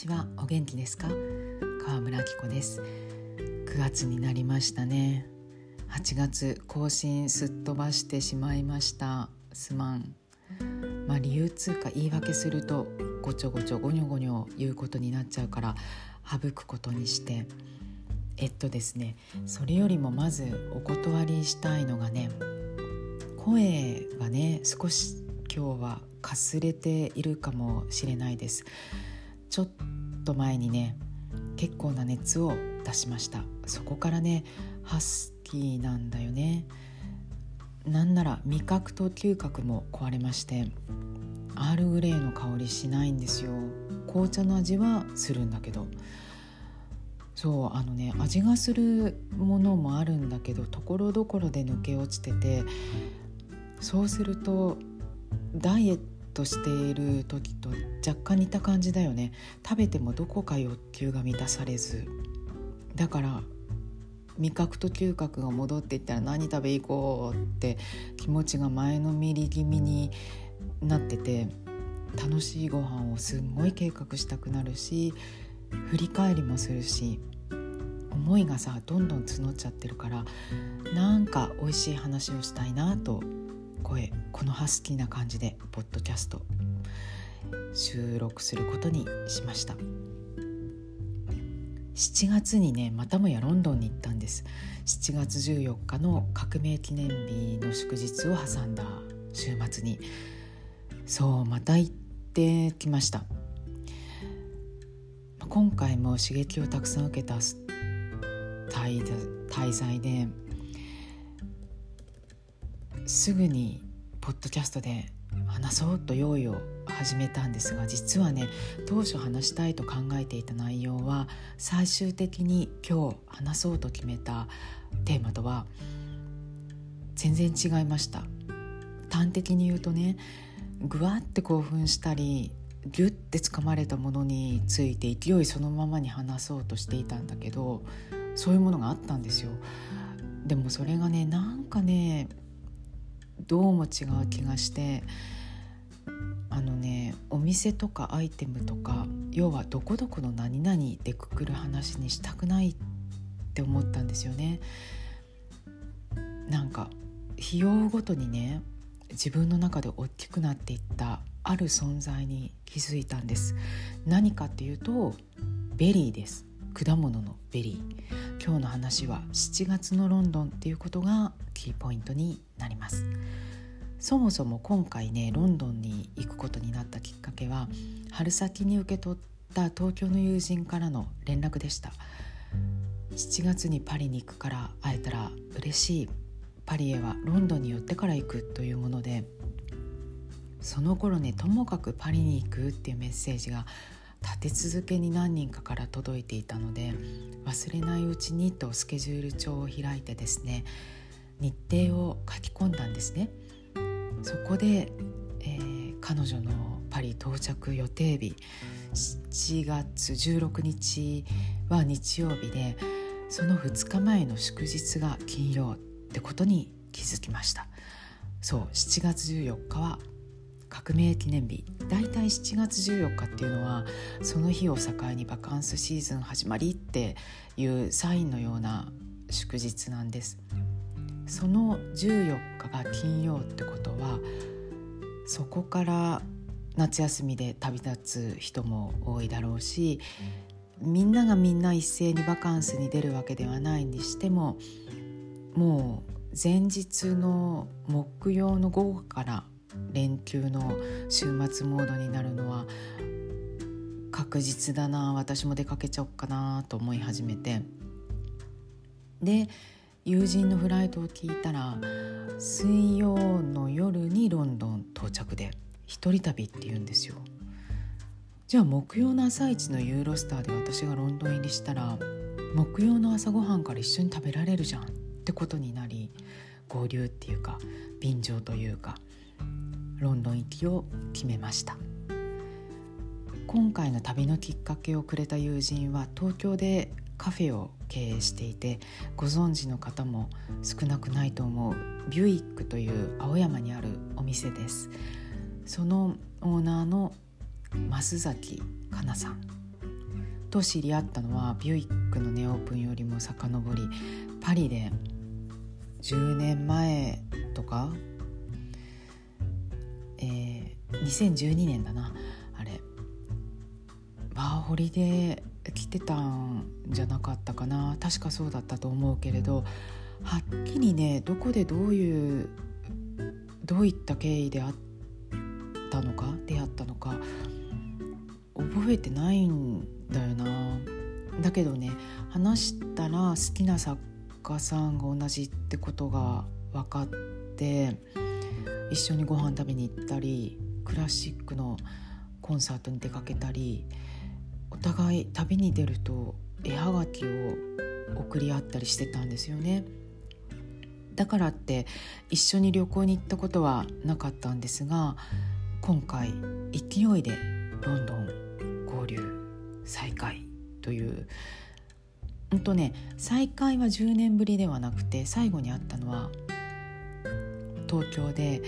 ちは。お元気ですか？川村明子です。9月になりましたね。8月更新すっ飛ばしてしまいました。すまん。まあ理由つうか言い訳するとごちょごちょごにょごにょ言うことになっちゃうから省くことにして。えっとですねそれよりもまずお断りしたいのがね声がね少し今日はかすれているかもしれないです。ちょっと前にね結構な熱を出しました。そこからねハスキーなんだよね。なんなら味覚と嗅覚も壊れましてアールグレーの香りしないんですよ。紅茶の味はするんだけど。そうあのね味がするものもあるんだけどところどころで抜け落ちててそうするとダイエットトしている時と若干似た感じだよね。食べてもどこか欲求が満たされず。だから味覚と嗅覚が戻っていったら何食べ行こうって気持ちが前のめり気味になってて楽しいご飯をすんごい計画したくなるし振り返りもするし思いがさどんどん募っちゃってるからなんか美味しい話をしたいなと声このハスキーな感じでポッドキャスト収録することにしました。7月にねまたもやロンドンに行ったんです。7月14日の革命記念日の祝日を挟んだ週末にそうまた行ってきました。今回も刺激をたくさん受けた滞在ですぐにポッドキャストで話そうと用意を始めたんですが実はね当初話したいと考えていた内容は最終的に今日話そうと決めたテーマとは全然違いました。端的に言うとねぐわって興奮したりギュッてつかまれたものについて勢いそのままに話そうとしていたんだけどそういうものがあったんですよ。でもそれがねなんかねどうも違う気がしてあのねお店とかアイテムとか要はどこどこの何々でくくる話にしたくないって思ったんですよね。なんか費用ごとにね自分の中で大きくなっていったある存在に気づいたんです。何かっていうとベリーです。果物のベリー。今日の話は7月のロンドンっていうことがキーポイントになります。そもそも今回ねロンドンに行くことになったきっかけは春先に受け取った東京の友人からの連絡でした。7月にパリに行くから会えたら嬉しい。パリへはロンドンに寄ってから行くというものでその頃ねともかくパリに行くっていうメッセージが立て続けに何人かから届いていたので忘れないうちにとスケジュール帳を開いてですね日程を書き込んだんですね。そこで、えー、彼女のパリ到着予定日7月16日は日曜日でその2日前の祝日が金曜ってことに気づきました。そう7月14日は革命記念日。だいたい7月14日っていうのはその日を境にバカンスシーズン始まりっていうサインのような祝日なんです。その14日が金曜ってことはそこから夏休みで旅立つ人も多いだろうしみんながみんな一斉にバカンスに出るわけではないにしてももう前日の木曜の午後から連休の週末モードになるのは確実だな私も出かけちゃおうかなと思い始めて。で友人のフライトを聞いたら水曜の夜にロンドン到着で一人旅って言うんですよ。じゃあ木曜の朝一のユーロスターで私がロンドン入りしたら木曜の朝ごはんから一緒に食べられるじゃんってことになり合流っていうか便乗というかロンドン行きを決めました。今回の旅のきっかけをくれた友人は東京でカフェを経営していてご存知の方も少なくないと思うビュイックという青山にあるお店です。そのオーナーの増崎かなさんと知り合ったのはビュイックのネオープンよりも遡りパリで10年前とか、えー、2012年だなあれ。ワーホリで来てたんじゃなかったかな。確かそうだったと思うけれどはっきりねどこでどういうどういった経緯であったのか出会ったのか覚えてないんだよな。だけどね話したら好きな作家さんが同じってことが分かって一緒にご飯食べに行ったりクラシックのコンサートに出かけたりお互い旅に出ると絵はがきを送り合ったりしてたんですよね。だからって一緒に旅行に行ったことはなかったんですが今回勢いでロンドン合流再開といううんとね再会は10年ぶりではなくて最後に会ったのは東京で、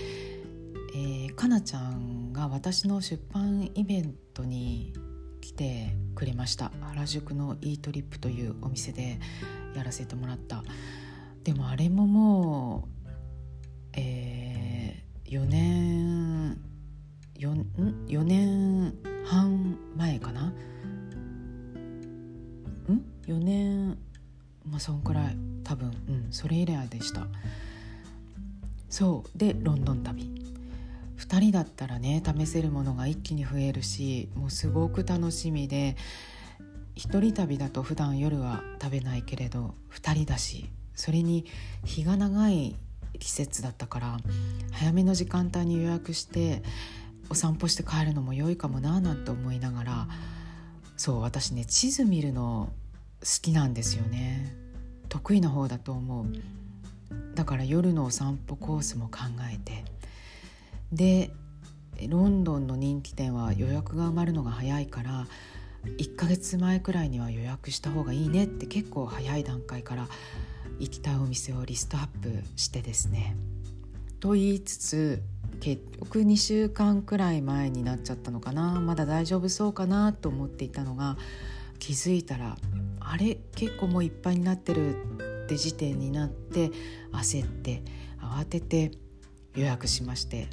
えー、かなちゃんが私の出版イベントに来てくれました。原宿のイートリップというお店でやらせてもらった。でもあれももう、えー、4年 4, 4年半前かな？ん？4年まあそんくらい。多分。うん。それ以来でした。そう。でロンドン旅。2人だったらね試せるものが一気に増えるしもうすごく楽しみで一人旅だと普段夜は食べないけれど2人だしそれに日が長い季節だったから早めの時間帯に予約してお散歩して帰るのも良いかもななんて思いながらそう私ね地図見るの好きなんですよね。得意な方だと思う。だから夜のお散歩コースも考えてでロンドンの人気店は予約が埋まるのが早いから1ヶ月前くらいには予約した方がいいねって結構早い段階から行きたいお店をリストアップしてですね。と言いつつ結局2週間くらい前になっちゃったのかな。まだ大丈夫そうかなと思っていたのが気づいたらあれ？結構もういっぱいになってるって時点になって焦って慌てて予約しまして。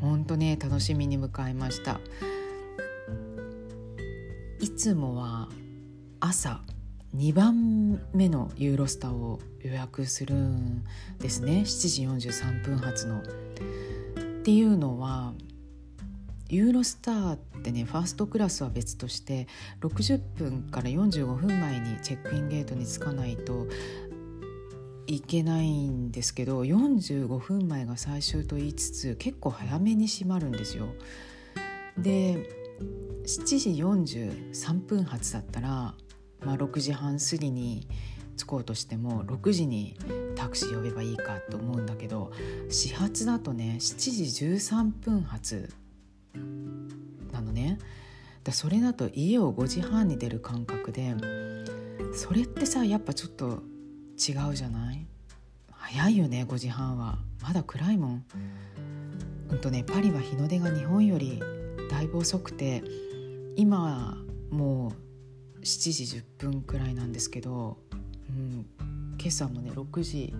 本当ね楽しみに迎えましたいつもは朝2番目のユーロスターを予約するんですね7時43分発の。っていうのはユーロスターってねファーストクラスは別として60分から45分前にチェックインゲートに着かないといけないんですけど45分前が最終と言いつつ結構早めに閉まるんですよ。で7時43分発だったら、まあ、6時半過ぎに着こうとしても6時にタクシー呼べばいいかと思うんだけど始発だとね7時13分発なのねだそれだと家を5時半に出る感覚でそれってさやっぱちょっと違うじゃない？早いよね5時半は。まだ暗いもん。うんとねパリは日の出が日本よりだいぶ遅くて今もう7時10分くらいなんですけど、うん、今朝もね6時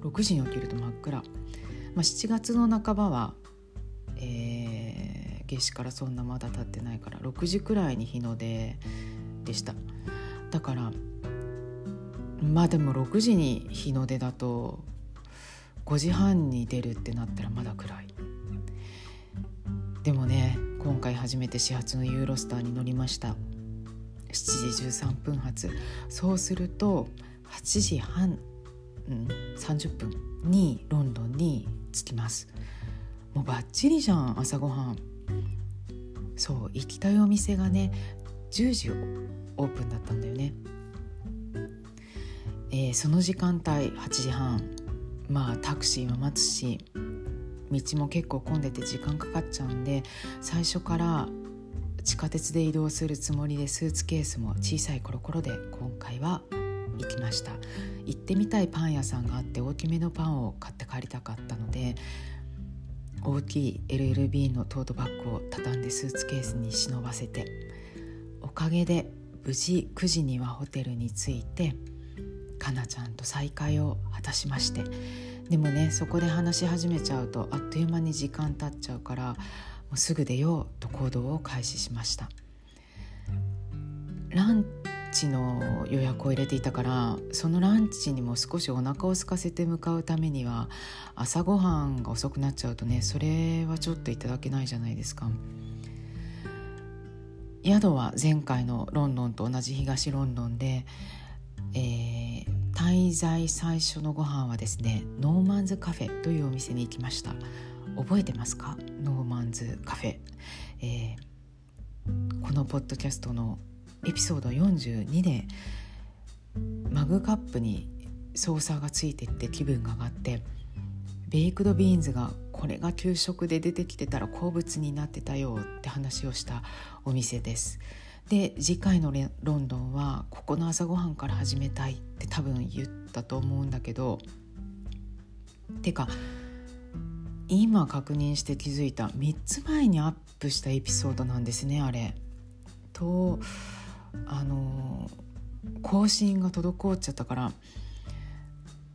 6時に起きると真っ暗、まあ、7月の半ばは、えー、夏至からそんなまだ経ってないから6時くらいに日の出でした。だからまあでも6時に日の出だと5時半に出るってなったらまだ暗い。でもね今回初めて始発のユーロスターに乗りました。7時13分発。そうすると8時半、うん、30分にロンドンに着きます。もうバッチリじゃん朝ごはん。そう行きたいお店がね10時オープンだったんだよね。えー、その時間帯8時半。まあタクシーは待つし道も結構混んでて時間かかっちゃうんで最初から地下鉄で移動するつもりでスーツケースも小さいコロコロで今回は行きました。行ってみたいパン屋さんがあって大きめのパンを買って帰りたかったので大きい LLB のトートバッグを畳んでスーツケースに忍ばせて大かげで無事9時にはホテルに着いてかなちゃんと再会を果たしまして。でもねそこで話し始めちゃうとあっという間に時間経っちゃうからもうすぐ出ようと行動を開始しました。ランチの予約を入れていたからそのランチにも少しお腹を空かせて向かうためには朝ごはんが遅くなっちゃうとねそれはちょっといただけないじゃないですか。宿は前回のロンドンと同じ東ロンドンで、えー、滞在最初のご飯はですねノーマンズカフェというお店に行きました。覚えてますか？ノーマンズカフェ、えー、このポッドキャストのエピソード42でマグカップにソーサーがついてって気分が上がってベイクドビーンズがこれが給食で出てきてたら好物になってたよって話をしたお店です。で次回のロンドンはここの朝ごはんから始めたいって多分言ったと思うんだけどてか今確認して気づいた3つ前にアップしたエピソードなんですねあれ。とあの更新が滞っちゃったから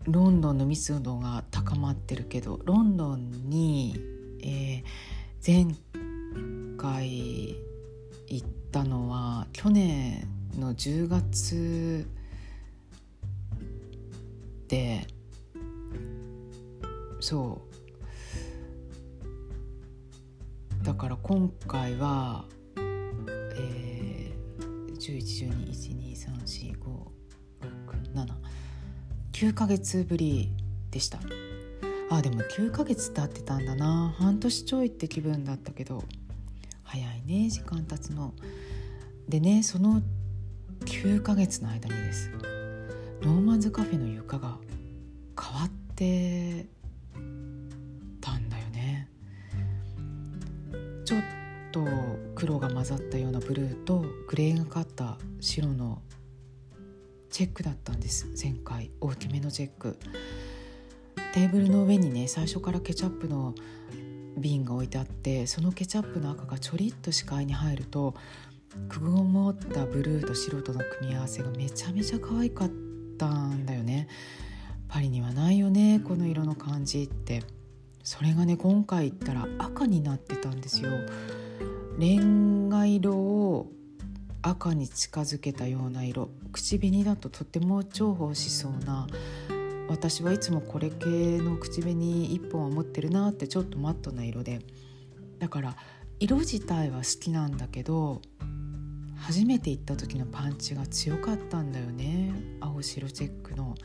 ロンドンの密度が高まってるけどロンドンに、えー、前回行ったのは去年の10月でそうだから今回はえー、1112345679ヶ月ぶりでした。あでも9ヶ月経ってたんだな。半年ちょいって気分だったけど。早いね時間経つの。でねその9ヶ月の間にです。ノーマンズカフェの床が変わってたんだよね。ちょっと黒が混ざったようなブルーとグレーがかった白のチェックだったんです。前回。大きめのチェック。テーブルの上にね最初からケチャップの瓶が置いてあってそのケチャップの赤がちょりっと視界に入るとくぐもったブルーと白との組み合わせがめちゃめちゃ可愛かったんだよね。パリにはないよねこの色の感じって。それがね今回行ったら赤になってたんですよ。レンガ色を赤に近づけたような色。口紅だととても重宝しそうな私はいつもこれ系の口紅1本は持ってるなってちょっとマットな色で。だから色自体は好きなんだけど初めて行った時のパンチが強かったんだよね。青白チェックの。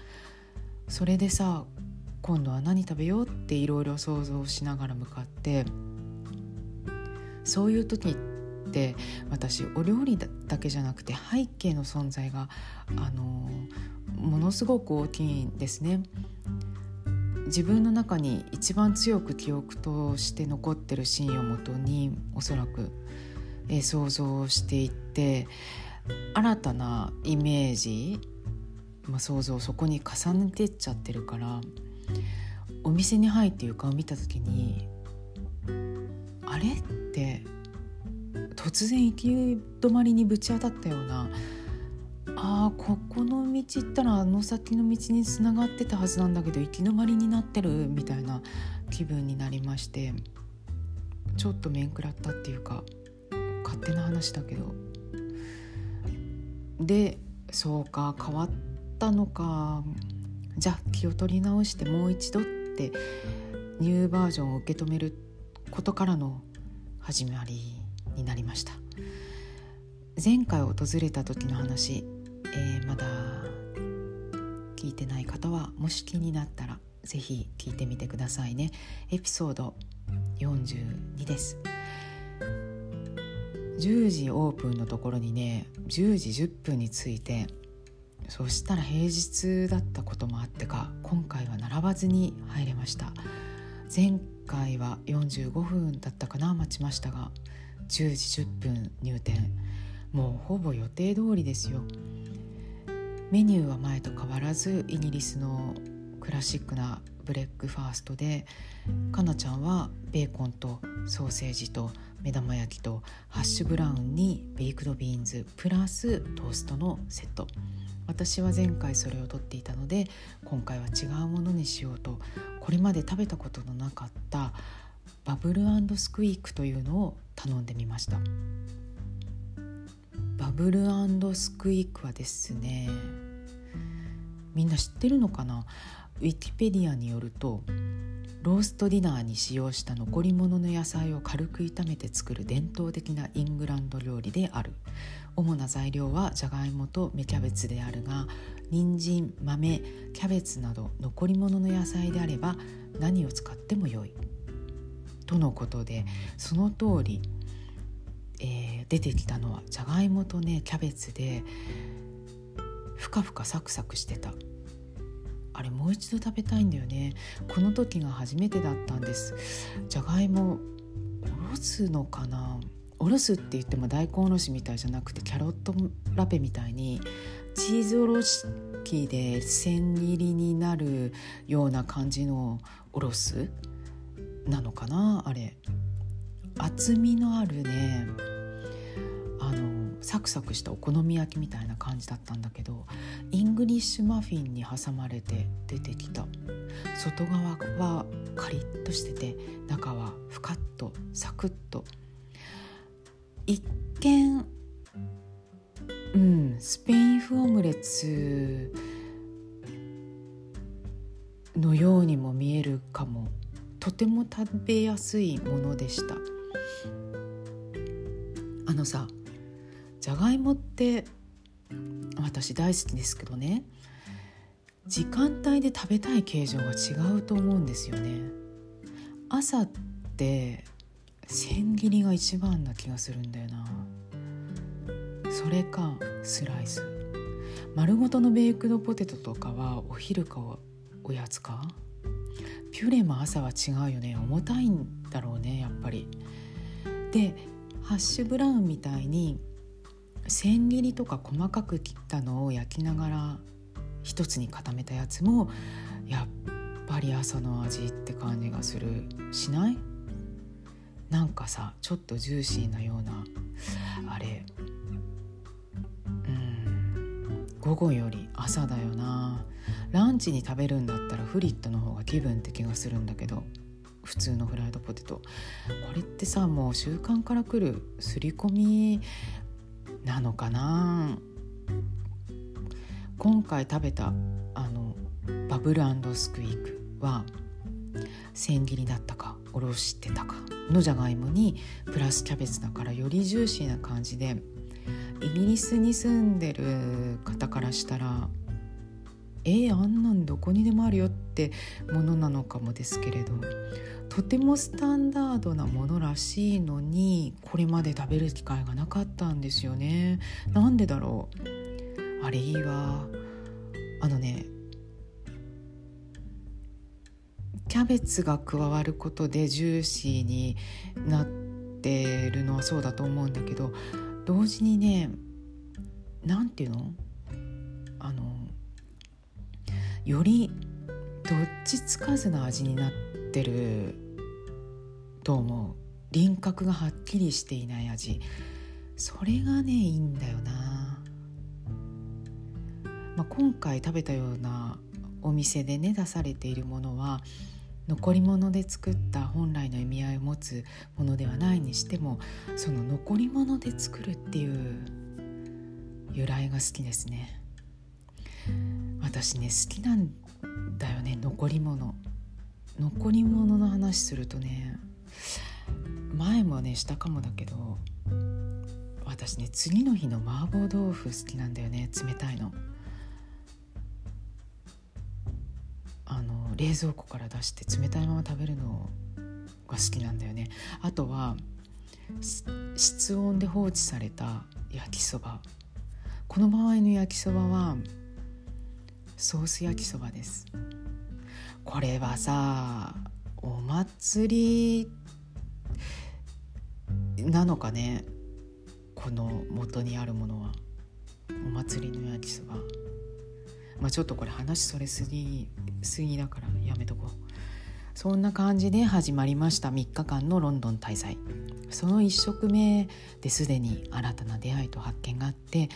それでさ今度は何食べようっていろいろ想像しながら向かって。そういう時って私お料理だけじゃなくて背景の存在があのものすごく大きいんですね。自分の中に一番強く記憶として残ってるシーンをもとにおそらく、え想像していって新たなイメージ、まあ、想像をそこに重ねてっちゃってるからお店に入って床を見た時にあれって突然行き止まりにぶち当たったようなあーここの道行ったらあの先の道につながってたはずなんだけど行き止まりになってるみたいな気分になりましてちょっと面食らったっていうか勝手な話だけど。でそうか変わったのか。じゃあ気を取り直してもう一度ってニューバージョンを受け止めることからの始まりになりました。前回訪れた時の話、えー、まだ聞いてない方はもし気になったら是非聞いてみてくださいね。エピソード42です。10時オープンのところにね10時10分に着いてそしたら平日だったこともあってか今回は並ばずに入れました。前回は45分だったかな待ちましたが10時10分入店。もうほぼ予定通りですよ。メニューは前と変わらずイギリスのクラシックなブレックファーストでかなちゃんはベーコンとソーセージと目玉焼きとハッシュブラウンにベイクドビーンズプラストーストのセット。私は前回それを取っていたので今回は違うものにしようとこれまで食べたことのなかったバブルスクイークというのを頼んでみました。バブルスクイークはですねみんな知ってるのかな？ウィキペディアによるとローストディナーに使用した残り物の野菜を軽く炒めて作る伝統的なイングランド料理である。主な材料はじゃがいもと芽キャベツであるが人参豆キャベツなど残り物の野菜であれば何を使っても良い。とのことでその通り、出てきたのはじゃがいもとねキャベツでふかふかサクサクしてた。あれもう一度食べたいんだよね。この時が初めてだったんです。じゃがいもおろすのかな。おろすって言っても大根おろしみたいじゃなくてキャロットラペみたいにチーズおろし器で千切りになるような感じのおろすなのかなあれ。厚みのあるねサクサクしたお好み焼きみたいな感じだったんだけどイングリッシュマフィンに挟まれて出てきた。外側はカリッとしてて中はふかっとサクッと。一見うんスペイン風オムレツのようにも見えるかも。とても食べやすいものでした。あのさじゃがいもって私大好きですけどね。時間帯で食べたい形状が違うと思うんですよね。朝って千切りが一番な気がするんだよな。それかスライス。丸ごとのベイクドポテトとかはお昼かおやつか。ピュレも朝は違うよね。重たいんだろうねやっぱり。でハッシュブラウンみたいに千切りとか細かく切ったのを焼きながら一つに固めたやつもやっぱり朝の味って感じがする。しない？なんかさちょっとジューシーなようなあれ。うん。午後より朝だよな。ランチに食べるんだったらフリットの方が気分って気がするんだけど普通のフライドポテト。これってさもう習慣からくる刷り込みなのかな？今回食べたあのバブルスクイークは千切りだったかおろしてたかのじゃがいもにプラスキャベツだからよりジューシーな感じでイギリスに住んでる方からしたらえー、あんなんどこにでもあるよってものなのかもですけれどとてもスタンダードなものらしいのにこれまで食べる機会がなかったんですよね。なんでだろう。あれいいわあのねキャベツが加わることでジューシーになってるのはそうだと思うんだけど同時にね何て言うの？あのよりどっちつかずな味になってると思う。輪郭がはっきりしていない味。それがねいいんだよな、まあ、今回食べたようなお店でね出されているものは残り物で作った本来の意味合いを持つものではないにしてもその残り物で作るっていう由来が好きですね。私ね好きなんだよね残り物。残り物の話するとね。前もねしたかもだけど私ね次の日の麻婆豆腐好きなんだよね冷たいの。あの冷蔵庫から出して冷たいまま食べるのが好きなんだよね。あとは室温で放置された焼きそば。この場合の焼きそばはソース焼きそばです。これはさお祭りなのかねこの元にあるものは。お祭りの焼きそばまあちょっとこれ話それすぎすぎだからやめとこう。そんな感じで始まりました。3日間のロンドン滞在。その1食目ですでに新たな出会いと発見があって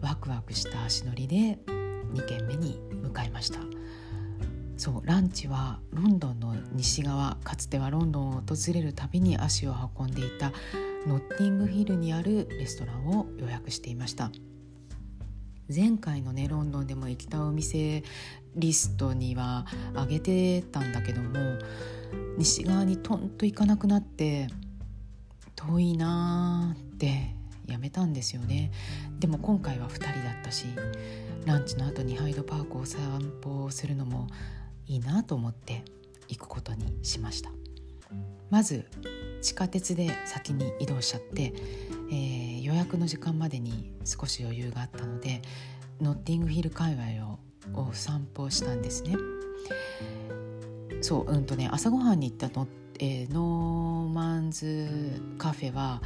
ワクワクした足取りで2軒目に向かいました。そうランチはロンドンの西側かつてはロンドンを訪れるたびに足を運んでいたノッティングヒルにあるレストランを予約していました。前回のねロンドンでも行きたお店リストには上げてたんだけども西側にとんと行かなくなって遠いなーってやめたんですよね。でも今回は2人だったしランチの後にハイドパークを散歩するのもいいなと思って行くことにしましたまず地下鉄で先に移動しちゃって、えー、予約の時間までに少し余裕があったのでノッティングヒル界隈をを散歩したんですね。そううんとね朝ごはんに行ったの、えー、 Norman's Cafe は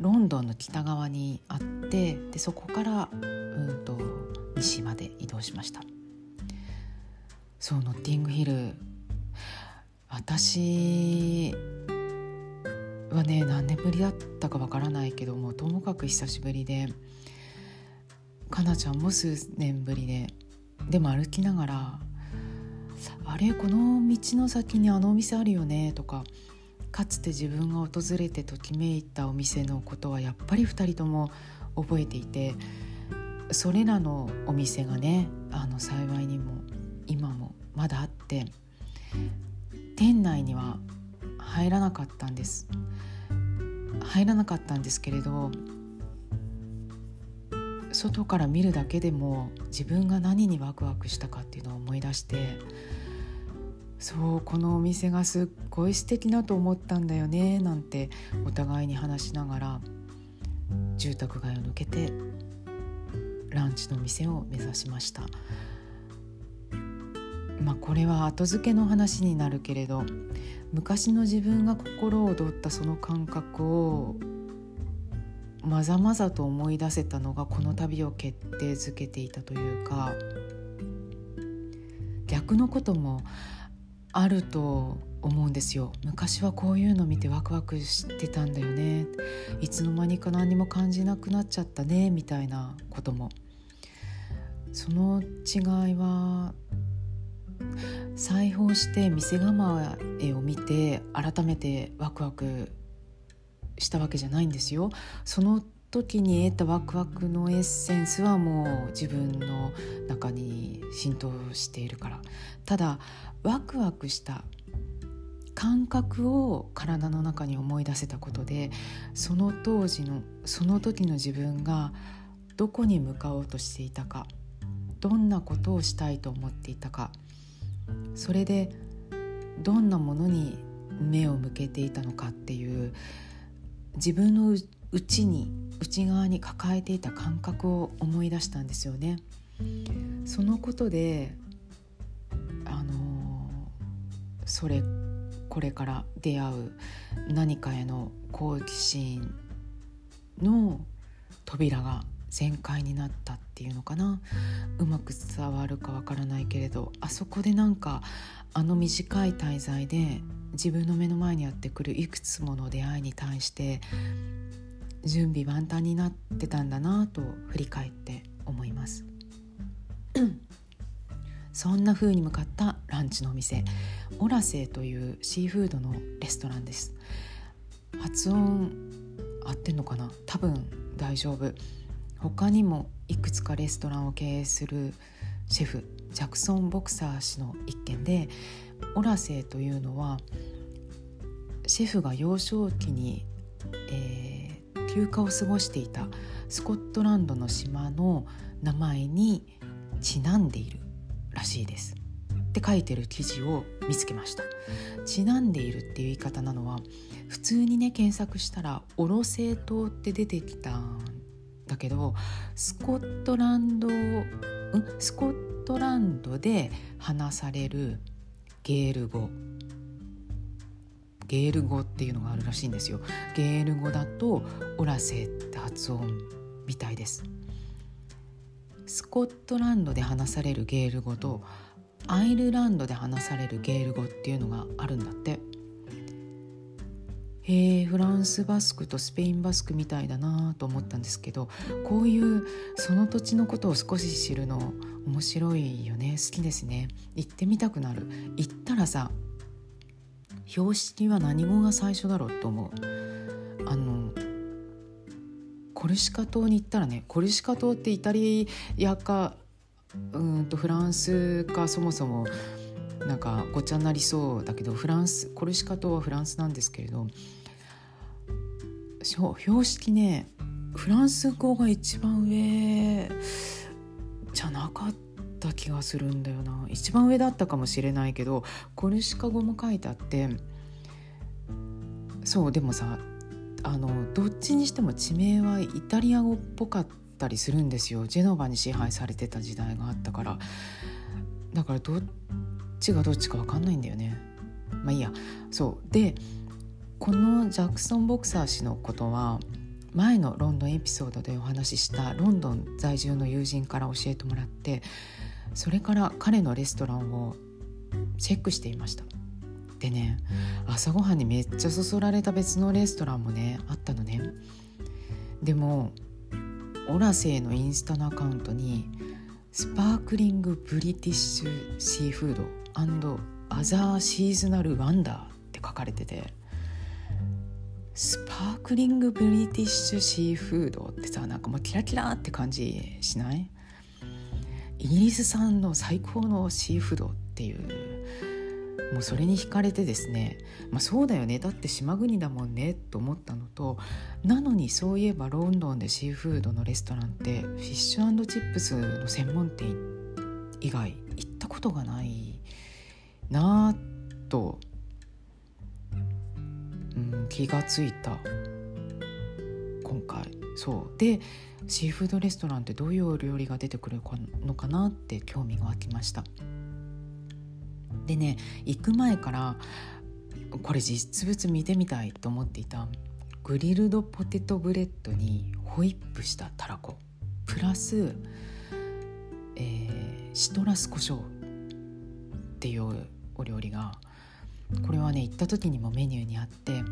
ロンドンの北側にあってでそこからうんと西まで移動しましたそうノッティングヒル。私はね何年ぶりだったかわからないけどもともかく久しぶりでかなちゃんも数年ぶりででも歩きながら「あれこの道の先にあのお店あるよね」とかかつて自分が訪れてときめいたお店のことはやっぱり2人とも覚えていてそれらのお店がねあの幸いにも今もまだあって店内には入らなかったんです。入らなかったんですけれど外から見るだけでも自分が何にワクワクしたかっていうのを思い出してそうこのお店がすっごい素敵だと思ったんだよねなんてお互いに話しながら住宅街を抜けてランチの店を目指しました。まあこれは後付けの話になるけれど昔の自分が心躍ったその感覚をまざまざと思い出せたのがこの旅を決定づけていたというか逆のこともあると思うんですよ。昔はこういうの見てワクワクしてたんだよね。いつの間にか何も感じなくなっちゃったねみたいなことも。その違いは裁縫して店構えを見て改めてワクワクしたわけじゃないんですよ。その時に得たワクワクのエッセンスはもう自分の中に浸透しているからただワクワクした感覚を体の中に思い出せたことでその当時のその時の自分がどこに向かおうとしていたかどんなことをしたいと思っていたかそれでどんなものに目を向けていたのかっていう自分の内に内側に抱えていた感覚を思い出したんですよね。そのことであのそれこれから出会う何かへの好奇心の扉が全開になったっていうのかな。うまく伝わるかわからないけれどあそこでなんかあの短い滞在で自分の目の前にやってくるいくつもの出会いに対して準備万端になってたんだなと振り返って思います。そんな風に向かったランチのお店。オラセというシーフードのレストランです。発音合ってんのかな？多分大丈夫。他にもいくつかレストランを経営するシェフジャクソン・ボクサー氏の一件でオラセイというのはシェフが幼少期に、えー、休暇を過ごしていたスコットランドの島の名前にちなんでいるらしいです。って書いてる記事を見つけましたちなんでいるっていう言い方なのは普通にね検索したら「オロセ島」って出てきたんだけどスコットランド、うん、スコットランドで話されるゲール語。ゲール語っていうのがあるらしいんですよ。ゲール語だとオラセって発音みたいです。スコットランドで話されるゲール語とアイルランドで話されるゲール語っていうのがあるんだって。へえフランスバスクとスペインバスクみたいだなと思ったんですけどこういうその土地のことを少し知るの面白いよね。好きですね。行ってみたくなる。行ったらさ標識は何語が最初だろうと思う。あのコルシカ島に行ったらねコルシカ島ってイタリアかうんとフランスかそもそもなんかごちゃになりそうだけどフランスコルシカ島はフランスなんですけれど標識ねフランス語が一番上じゃなかった気がするんだよな。一番上だったかもしれないけどコルシカ語も書いてあってそうでもさあのどっちにしても地名はイタリア語っぽかったりするんですよ。ジェノバに支配されてた時代があったから。だからどっちがどっちか分かんないんだよね。まあいいや。そう。でこのジャクソン・ボクサー氏のことは前のロンドンエピソードでお話ししたロンドン在住の友人から教えてもらってそれから彼のレストランをチェックしていました。でね朝ごはんにめっちゃそそられた別のレストランもねあったのね。でもOrasay のインスタのアカウントに sparkling British seafood other seasonal wonder って書かれてて。 sparkling British seafood ってさなんかもうキラキラって感じしない？イギリス産の最高のシーフードっていうもうそれに惹かれてですね、まあ、そうだよね。だって島国だもんねと思ったのとなのにそういえばロンドンでシーフードのレストランってフィッシュチップスの専門店以外行ったことがないなぁと、気がついた。今回。そう。でシーフードレストランってどういう料理が出てくるのかなって興味が湧きました。でね行く前からこれ実物見てみたいと思っていた grilled potato bread にホイップしたたらこ。プラス、えー、シトラス胡椒っていうお料理がこれはね行った時にもメニューにあって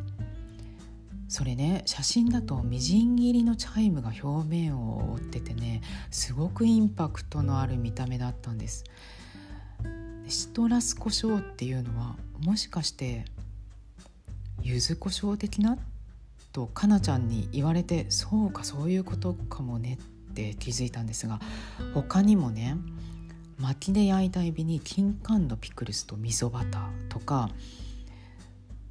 それね写真だとみじん切りのチャイブが表面を覆っててねすごくインパクトのある見た目だったんです。シトラス胡椒っていうのはもしかして柚子胡椒的な？とかなちゃんに言われてそうかそういうことかもねって気づいたんですが他にもね薪で焼いたエビに金柑のピクルスと味噌バターとか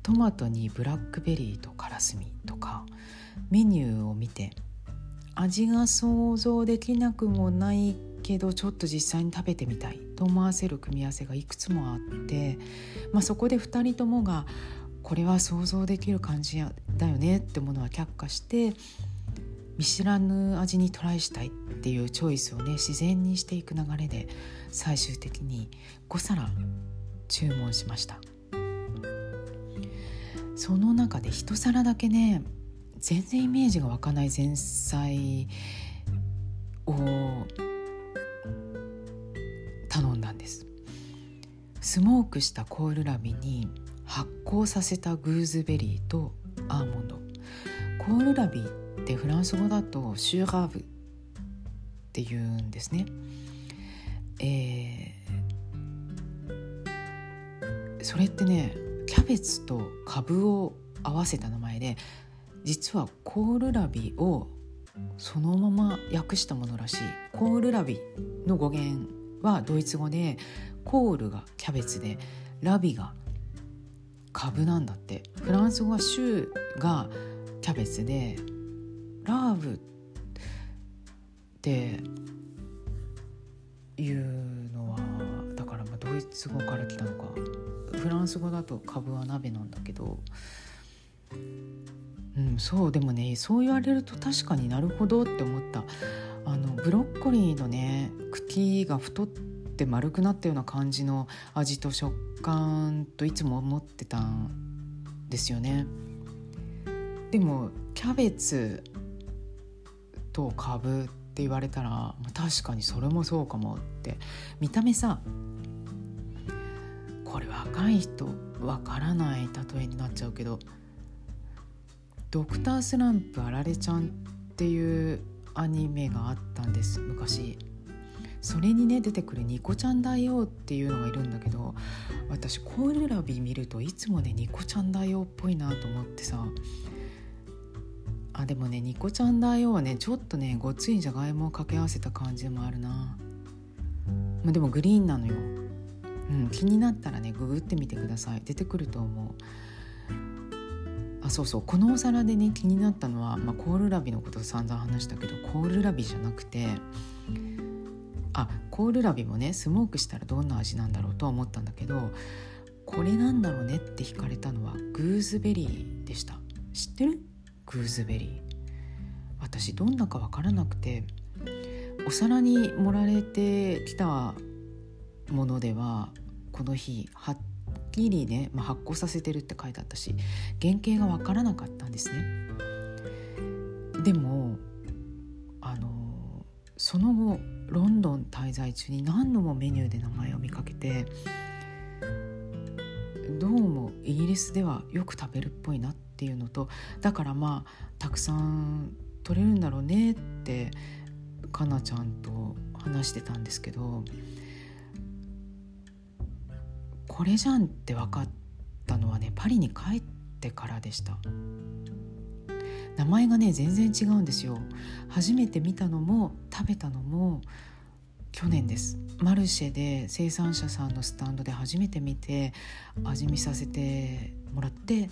トマトにブラックベリーとカラスミとかメニューを見て味が想像できなくもないけどちょっと実際に食べてみたいと思わせる組み合わせがいくつもあって、まあ、そこで2人ともがこれは想像できる感じだよねってものは却下して見知らぬ味にトライしたいっていうチョイスをね自然にしていく流れで最終的に5皿注文しました。その中で1皿だけね全然イメージが湧かない前菜を頼んだんです。スモークしたコールラビに発酵させたグーズベリーとアーモンド。コールラビってフランス語だとシューラーブっていうんですね。えー、それってねキャベツとカブを合わせた名前で実はコールラビをそのまま訳したものらしい。コールラビの語源はドイツ語でコールがキャベツでラビがカブなんだって。フランス語はシューがキャベツでラーブっていうのはだからまドイツ語から来たのか。フランス語だとカブは鍋なんだけど。うんそうでもねそう言われると確かになるほどって思った。あのブロッコリーのね茎が太って丸くなったような感じの味と食感といつも思ってたんですよね。でもキャベツと株って言われたら確かにそれもそうかもって見た目さこれ若い人わからない例えになっちゃうけど「ドクタースランプあられちゃん」っていうアニメがあったんです昔。それにね出てくるニコちゃん大王っていうのがいるんだけど私コールラビ見るといつもねニコちゃん大王っぽいなと思ってさあでもねニコちゃん大王はねちょっとねごついじゃがいもを掛け合わせた感じもあるな、まあ、でもグリーンなのよ、うん、気になったらねググってみてください。出てくると思う。あそうそう。このお皿でね気になったのは、まあ、コールラビのこと散々話したけどコールラビじゃなくてあコールラビもねスモークしたらどんな味なんだろうとは思ったんだけどこれなんだろうねって聞かれたのはグーズベリーでした。知ってる？グーズベリー。私どんなか分からなくてお皿に盛られてきたものではこの日はっきりね、まあ、発酵させてるって書いてあったし原型が分からなかったんですね。でもあのその後ロンドン滞在中に何度もメニューで名前を見かけてどうもイギリスではよく食べるっぽいなってていうのとだからまあたくさん取れるんだろうねってかなちゃんと話してたんですけどこれじゃんって分かったのはねパリに帰ってからでした。名前がね全然違うんですよ。初めて見たのも食べたのも去年です。マルシェで生産者さんのスタンドで初めて見て味見させてもらって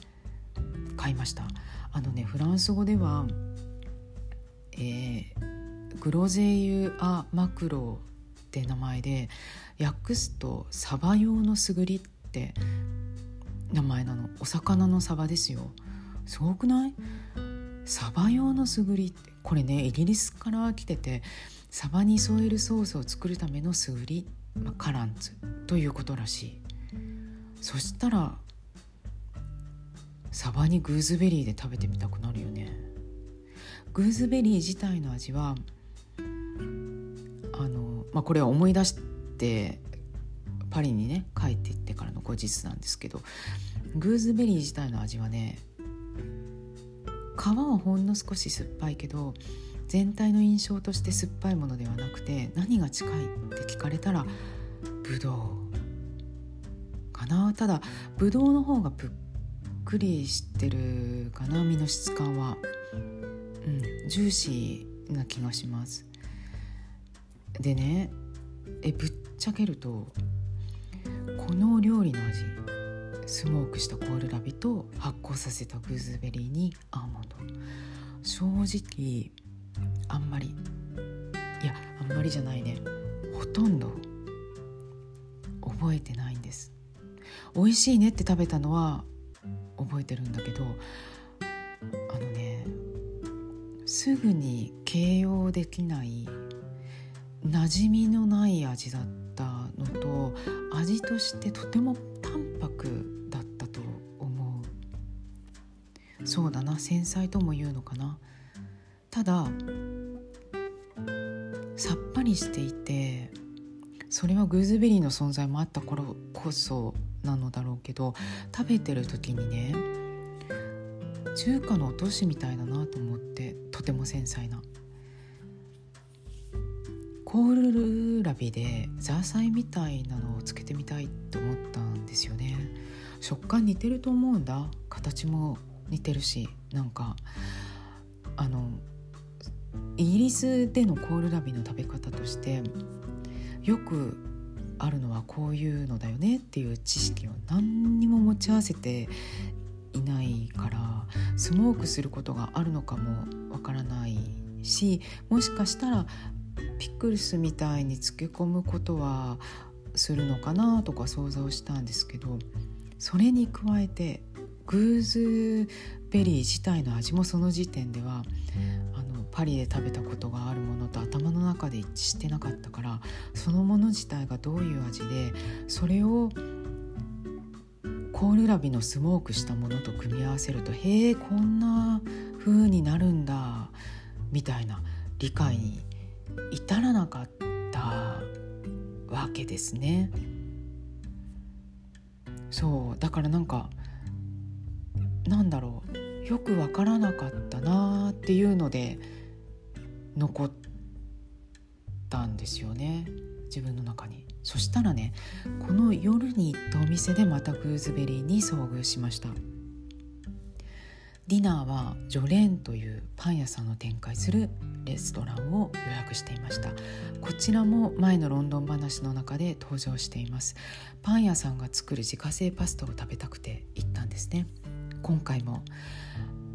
買いました。あのねフランス語では、えー、グロゼイユ・ア・マクロって名前で訳すとサバ用のすぐりって名前なの。お魚のサバですよ。すごくない？サバ用のすぐりってこれねイギリスから来ててサバに添えるソースを作るためのすぐり、まあ、カランツということらしい。そしたらサバにグーズベリーで食べてみたくなるよね。グーズベリー自体の味はあの、まあ、これは思い出してパリにね帰っていってからの後日なんですけどグーズベリー自体の味はね皮はほんの少し酸っぱいけど全体の印象として酸っぱいものではなくて何が近いって聞かれたらブドウかな。ただブドウの方がぷっくりしてるかな身の質感は、うん、ジューシーな気がします。でねえぶっちゃけるとこの料理の味スモークしたコールラビと発酵させたグーズベリーにアーモンド。正直あんまりいやあんまりじゃないね。ほとんど覚えてないんです。美味しいねって食べたのは覚えてるんだけどあのねすぐに形容できない馴染みのない味だったのと味としてとても淡白だったと思う。そうだな繊細とも言うのかな。たださっぱりしていてそれはグーズベリーの存在もあった頃こそなのだろうけど食べてる時にね中華の落としみたいだなと思ってとても繊細な。コールラビでザーサイみたいなのをつけてみたいと思ったんですよね。食感似てると思うんだ。形も似てるしなんかあのイギリスでのコールラビの食べ方としてよくあるのはこういうのだよねっていう知識を何にも持ち合わせていないからスモークすることがあるのかもわからないしもしかしたらピクルスみたいに漬け込むことはするのかなとか想像したんですけどそれに加えてグーズベリー自体の味もその時点ではパリで食べたことがあるものと頭の中で一致してなかったからそのもの自体がどういう味でそれをコールラビのスモークしたものと組み合わせるとへえこんな風になるんだみたいな理解に至らなかったわけですね。そうだからなんかなんだろうよく分からなかったなっていうので残ったんですよね。自分の中に。そしたらねこの夜に行ったお店でまたグーズベリーに遭遇しました。ディナーは Jolene というパン屋さんの展開するレストランを予約していました。こちらも前のロンドン話の中で登場しています。パン屋さんが作る自家製パスタを食べたくて行ったんですね。今回も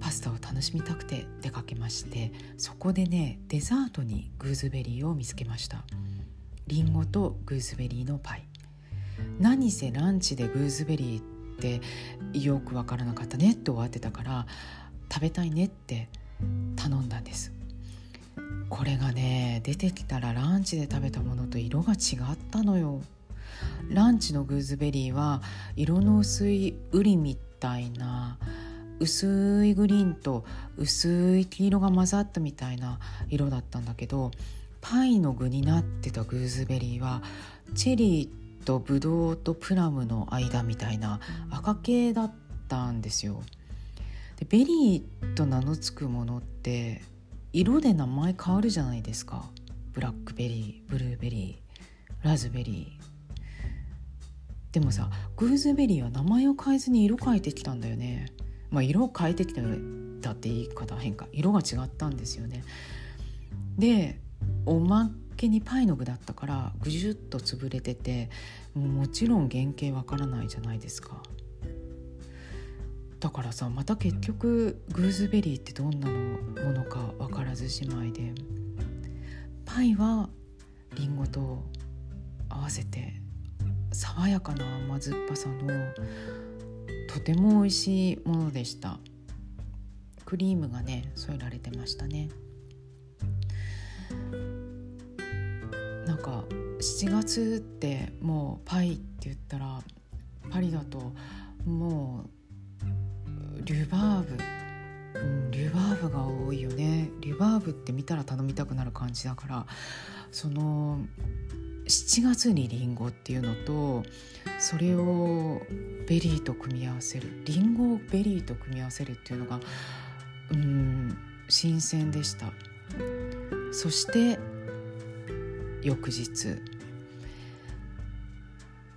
パスタを楽しみたくて出かけましてそこでねデザートにグーズベリーを見つけました。りんごとグーズベリーのパイ。何せランチでグーズベリーってよく分からなかったねって終わってたから食べたいねって頼んだんです。これがね出てきたらランチで食べたものと色が違ったのよ。ランチのグーズベリーは色の薄いウリみたいな薄いグリーンと薄い黄色が混ざったみたいな色だったんだけどパイの具になってたグーズベリーはチェリーとブドウとプラムの間みたいな赤系だったんですよ。でベリーと名の付くものって色で名前変わるじゃないですか。ブラックベリーブルーベリーラズベリー。でもさグーズベリーは名前を変えずに色変えてきたんだよね。まあ色を変えてきただって言い方変か。色が違ったんですよね。でおまけにパイの具だったからぐじゅっと潰れててもちろん原型わからないじゃないですか。だからさまた結局グーズベリーってどんなのものか分からずじまいで。パイはりんごと合わせて爽やかな甘酸っぱさのとても美味しいものでした。クリームがね添えられてましたね。なんか7月ってもうパイって言ったらパリだともうリュバーブ、うん、リュバーブが多いよね。リュバーブって見たら頼みたくなる感じだからその7月にリンゴっていうのとそれをベリーと組み合わせるリンゴをベリーと組み合わせるっていうのがうん新鮮でした。そして翌日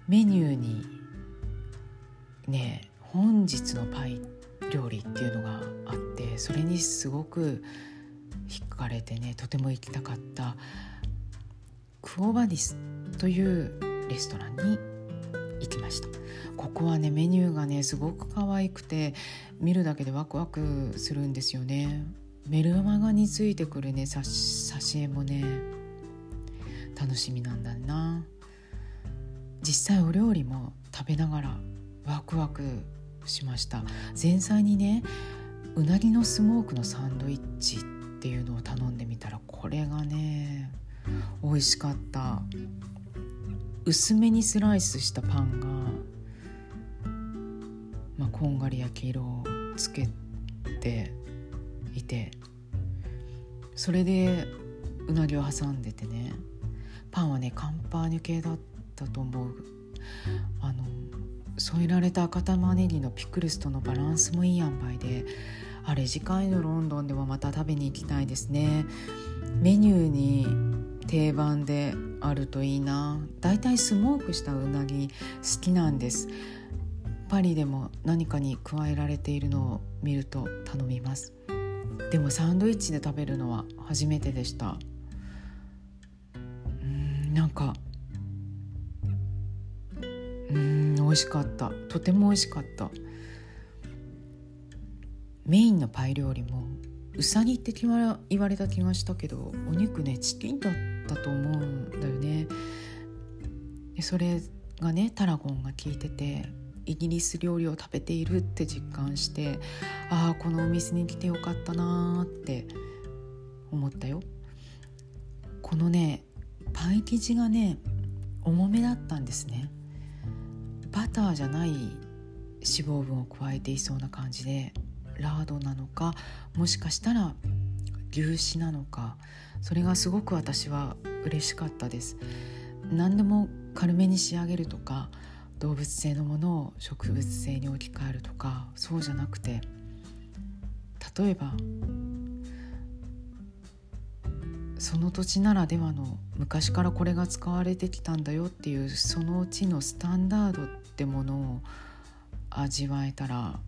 メニューにね本日のパイ料理っていうのがあってそれにすごく引かれてねとても行きたかった Quo Vadisというレストランに行きました。ここはねメニューがねすごく可愛くて見るだけでワクワクするんですよね。メルマガについてくるね挿絵もね楽しみなんだな。実際お料理も食べながらワクワクしました。前菜にねうなぎのスモークのサンドイッチっていうのを頼んでみたらこれがね美味しかった。薄めにスライスしたパンが、まあ、こんがり焼き色をつけていてそれでうなぎを挟んでてねパンはねカンパーニュ系だったと思う。あの添えられた赤玉ねぎのピクルスとのバランスもいい塩梅であれ次回のロンドンではまた食べに行きたいですね。メニューに定番であるといいな。だいたいスモークしたうなぎ好きなんです。パリでも何かに加えられているのを見ると頼みます。でもサンドイッチで食べるのは初めてでした。うんなんかうん美味しかった。とても美味しかった。メインのパイ料理もうさぎって言われた気がしたけどお肉ねチキンだったと思うんだよね。でそれがねタラゴンが効いててイギリス料理を食べているって実感してああこのお店に来てよかったなーって思ったよ。このねパイ生地がね重めだったんですね。バターじゃない脂肪分を加えていそうな感じでラードなのかもしかしたら牛脂なのかそれがすごく私は嬉しかったです。何でも軽めに仕上げるとか動物性のものを植物性に置き換えるとかそうじゃなくて例えばその土地ならではの昔からこれが使われてきたんだよっていうその地のスタンダードってものを味わえたら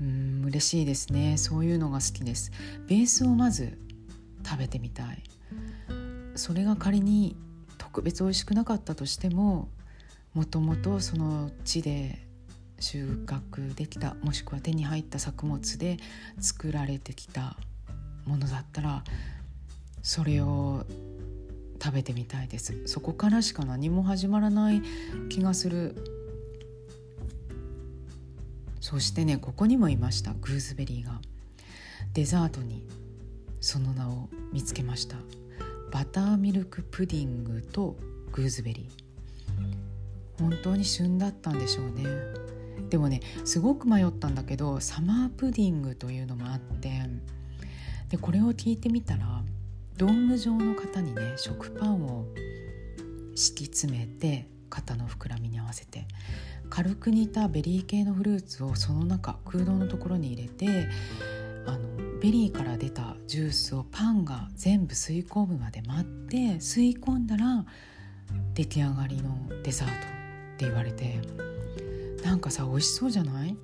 うん嬉しいですね。そういうのが好きです。ベースをまず食べてみたい。それが仮に特別美味しくなかったとしてももともとその地で収穫できたもしくは手に入った作物で作られてきたものだったらそれを食べてみたいです。そこからしか何も始まらない気がする。そしてねここにもいました。グーズベリーが。デザートに。その名を見つけました。バターミルクプディングとグーズベリー。本当に旬だったんでしょうね。でもねすごく迷ったんだけどサマープディングというのもあってでこれを聞いてみたらドーム状の型にね食パンを敷き詰めて型の膨らみに合わせて軽く煮たベリー系のフルーツをその中空洞のところに入れてあのベリーから出たジュースをパンが全部吸い込むまで待って吸い込んだら出来上がりのデザートって言われてなんかさ美味しそうじゃない？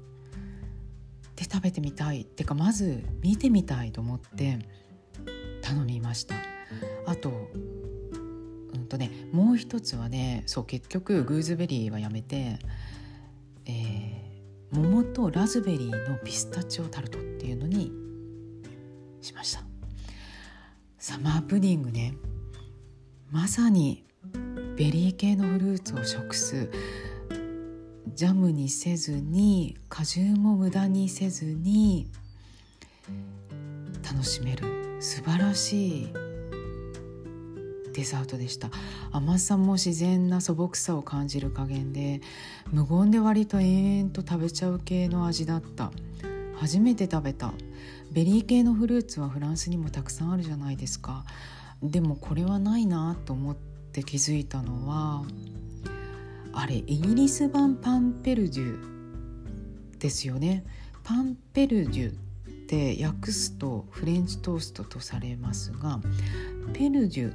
で食べてみたい。ってかまず見てみたいと思って頼みました。あとうんとねもう一つはねそう結局グーズベリーはやめてえー、桃とラズベリーのピスタチオタルトっていうのにしました。サマープディングね。まさにベリー系のフルーツを食す。ジャムにせずに果汁も無駄にせずに楽しめる。素晴らしいデザートでした。甘さも自然な素朴さを感じる加減で無言で割と延々と食べちゃう系の味だった。初めて食べた。ベリー系のフルーツはフランスにもたくさんあるじゃないですか。でもこれはないなと思って気づいたのはあれイギリス版パンペルデュですよね。パンペルデュって訳すとフレンチトーストとされますがペルデュ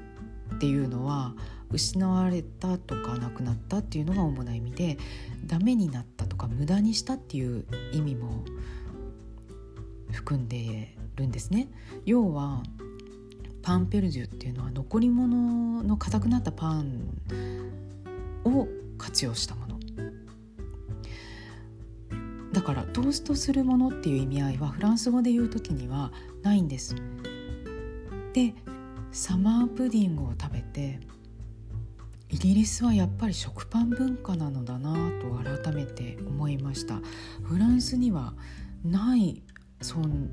っていうのは失われたとかなくなったっていうのが主な意味でダメになったとか無駄にしたっていう意味も含んでるんですね。要はパンペルジュっていうのは残り物の硬くなったパンを活用したものだからトーストするものっていう意味合いはフランス語で言う時にはないんです。でサマープディングを食べてイギリスはやっぱり食パン文化なのだなと改めて思いましたフランスにはないそん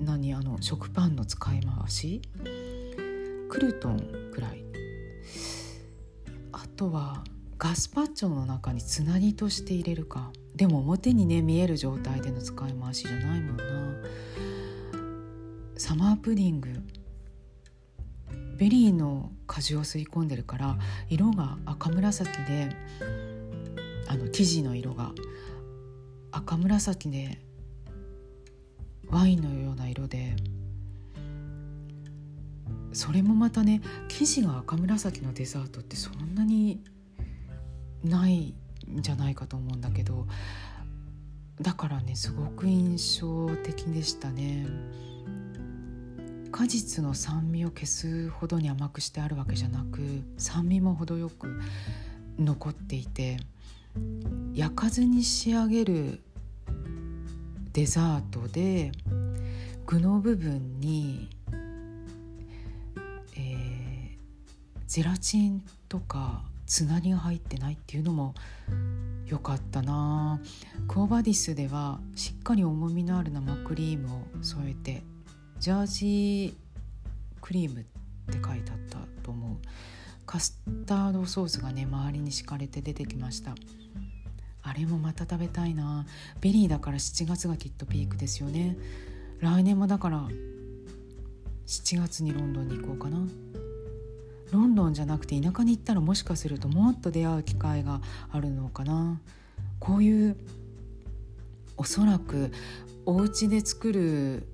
何あの食パンの使い回し？クルトンくらい。あとはガスパッチョの中につなぎとして入れるか。でも表にね見える状態での使い回しじゃないもんな。サマープディング。ベリーの果汁を吸い込んでるから色が赤紫であの生地の色が赤紫でワインのような色でそれもまたね生地が赤紫のデザートってそんなにないんじゃないかと思うんだけどだからねすごく印象的でしたね。果実の酸味を消すほどに甘くしてあるわけじゃなく酸味も程よく残っていて焼かずに仕上げるデザートで具の部分に、えー、ゼラチンとかつなぎが入ってないっていうのも良かったな。クオバディスではしっかり重みのある生クリームを添えてジャージークリームって書いてあったと思う。カスタードソースがね周りに敷かれて出てきました。あれもまた食べたいな。ベリーだから7月がきっとピークですよね。来年もだから7月にロンドンに行こうかな。ロンドンじゃなくて田舎に行ったらもしかするともっと出会う機会があるのかな。こういうおそらくお家で作る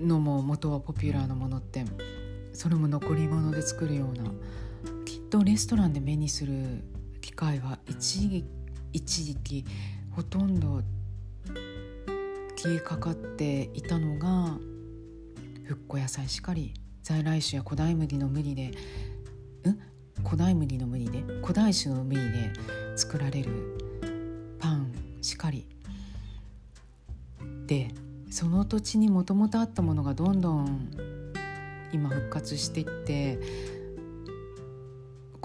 のも元はポピュラーなものってそれも残り物で作るようなきっとレストランで目にする機会は一時一時期ほとんど消えかかっていたのが復古野菜しかり在来種や古代麦の無理でん？古代麦の無理で？古代種の無理で作られるパンしかり。でその土地にもともとあったものがどんどん今復活していって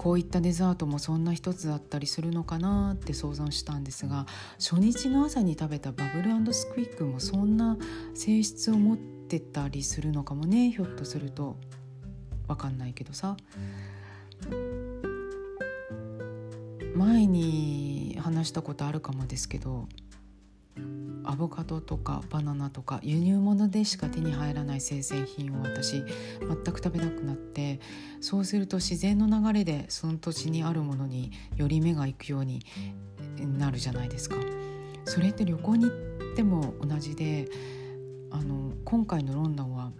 こういったデザートもそんな一つだったりするのかなって想像したんですが初日の朝に食べたバブルスクイックもそんな性質を持ってたりするのかもねひょっとすると。分かんないけどさ。前に話したことあるかもですけどアボカドとかバナナとか輸入物でしか手に入らない生鮮品を私全く食べなくなってそうすると自然の流れでその土地にあるものにより目が行くようになるじゃないですか。それって旅行に行っても同じであの今回のロンドンは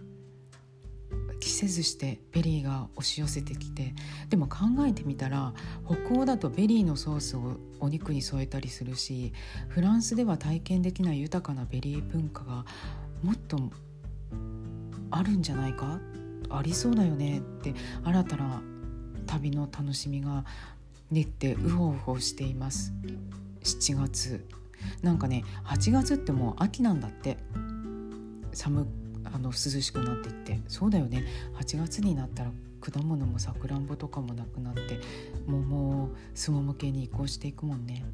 期せずしてベリーが押し寄せてきてでも考えてみたら北欧だとベリーのソースをお肉に添えたりするしフランスでは体験できない豊かなベリー文化がもっとあるんじゃないか？ありそうだよね？って新たな旅の楽しみが練ってウホウホしています。7月。なんかね8月ってもう秋なんだって。寒あの涼しくなっていって。そうだよね。8月になったら果物もさくらんぼとかもなくなって桃すもも系に移行していくもんね。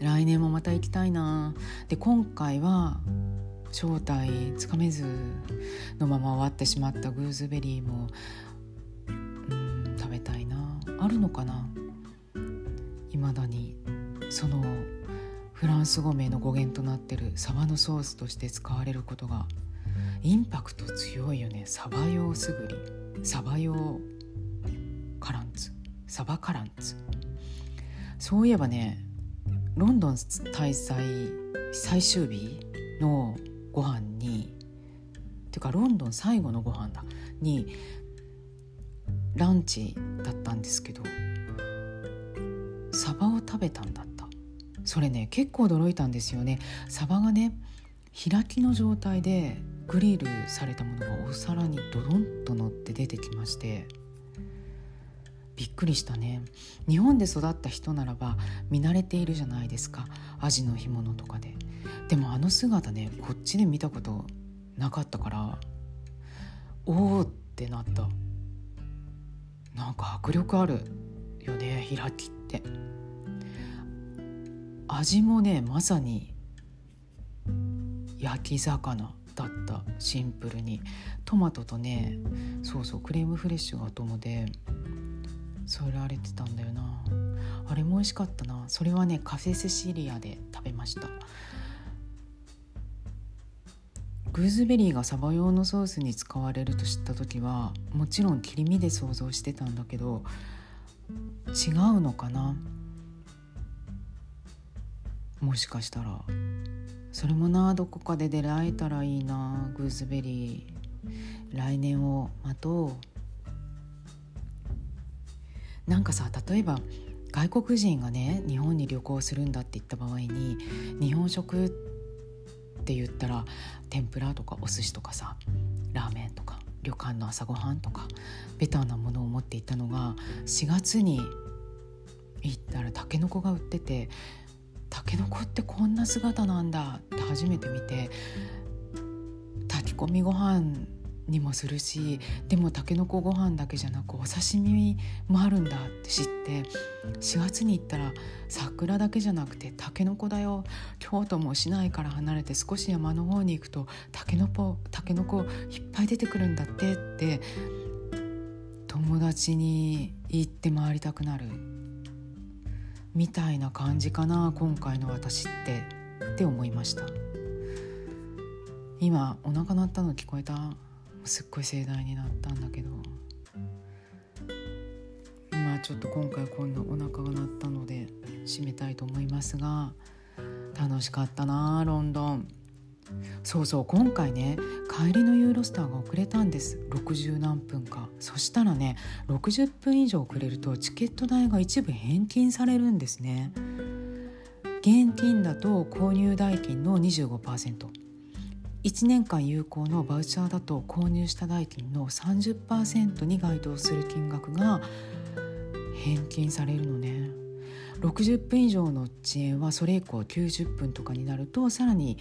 来年もまた行きたいな。で今回は正体つかめずのまま終わってしまったグーズベリーもうん食べたいな。あるのかな。未だにそのフランス語名の語源となってるサバのソースとして使われることがインパクト強いよね。サバ用すぐり。サバ用カランツ。サバカランツ。そういえばねロンドン滞在最終日のご飯にっていうかロンドン最後のご飯だ。にランチだったんですけどサバを食べたんだって。それね結構驚いたんですよね。サバがね開きの状態でグリルされたものがお皿にドドンと乗って出てきまして。びっくりしたね。日本で育った人ならば見慣れているじゃないですか。アジの干物とかで。でもあの姿ねこっちで見たことなかったからおおってなった。なんか迫力あるよね開きって。味もねまさに焼き魚だった。シンプルに。トマトとねそうそうクレームフレッシュが友で添えられてたんだよな。あれも美味しかったな。それはねカフェセシリアで食べました。グーズベリーがサバ用のソースに使われると知った時はもちろん切り身で想像してたんだけど違うのかな。もしかしたら。それもなどこかで出会えたらいいなグーズベリー。来年を待とう。なんかさ例えば外国人がね日本に旅行するんだって言った場合に日本食って言ったら天ぷらとかお寿司とかさラーメンとか旅館の朝ごはんとかベターなものを持っていたのが4月に行ったらたけのこが売っててたけのこってこんな姿なんだって初めて見て炊き込みご飯にもするしでもたけのこご飯だけじゃなくお刺身もあるんだって知って4月に行ったら桜だけじゃなくてたけのこだよ。京都も市内から離れて少し山の方に行くとたけのこたけのこいっぱい出てくるんだってって友達に言って回りたくなる。みたいな感じかな今回の私ってって思いました。今お腹鳴ったの聞こえた？すっごい盛大になったんだけど。まあちょっと今回こんなお腹が鳴ったので締めたいと思いますが楽しかったなロンドン。そうそう今回ね帰りのユーロスターが遅れたんです。60何分か。そしたらね60分以上遅れるとチケット代が一部返金されるんですね。現金だと購入代金の 25%1 年間有効のバウチャーだと購入した代金の30%に該当する金額が返金されるのね。60分以上の遅延はそれ以降90分とかになるとさらに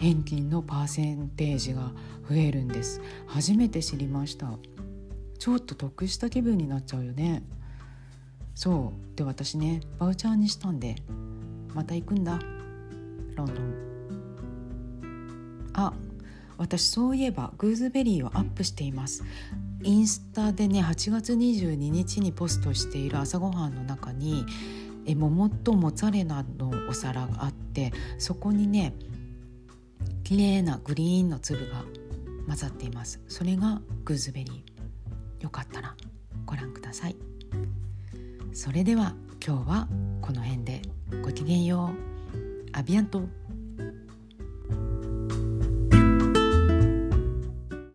返金のパーセンテージが増えるんです。初めて知りました。ちょっと得した気分になっちゃうよね。そう。で私ねバウチャーにしたんでまた行くんだ。ロンドン。あ私そういえばグーズベリーをアップしています。インスタでね8月22日にポストしている朝ごはんの中にえ桃とモッツァレラのお皿があってそこにね綺麗なグリーンの粒が混ざっています。それがグーズベリー。よかったらご覧ください。それでは今日はこの辺で。ごきげんよう。アビアント。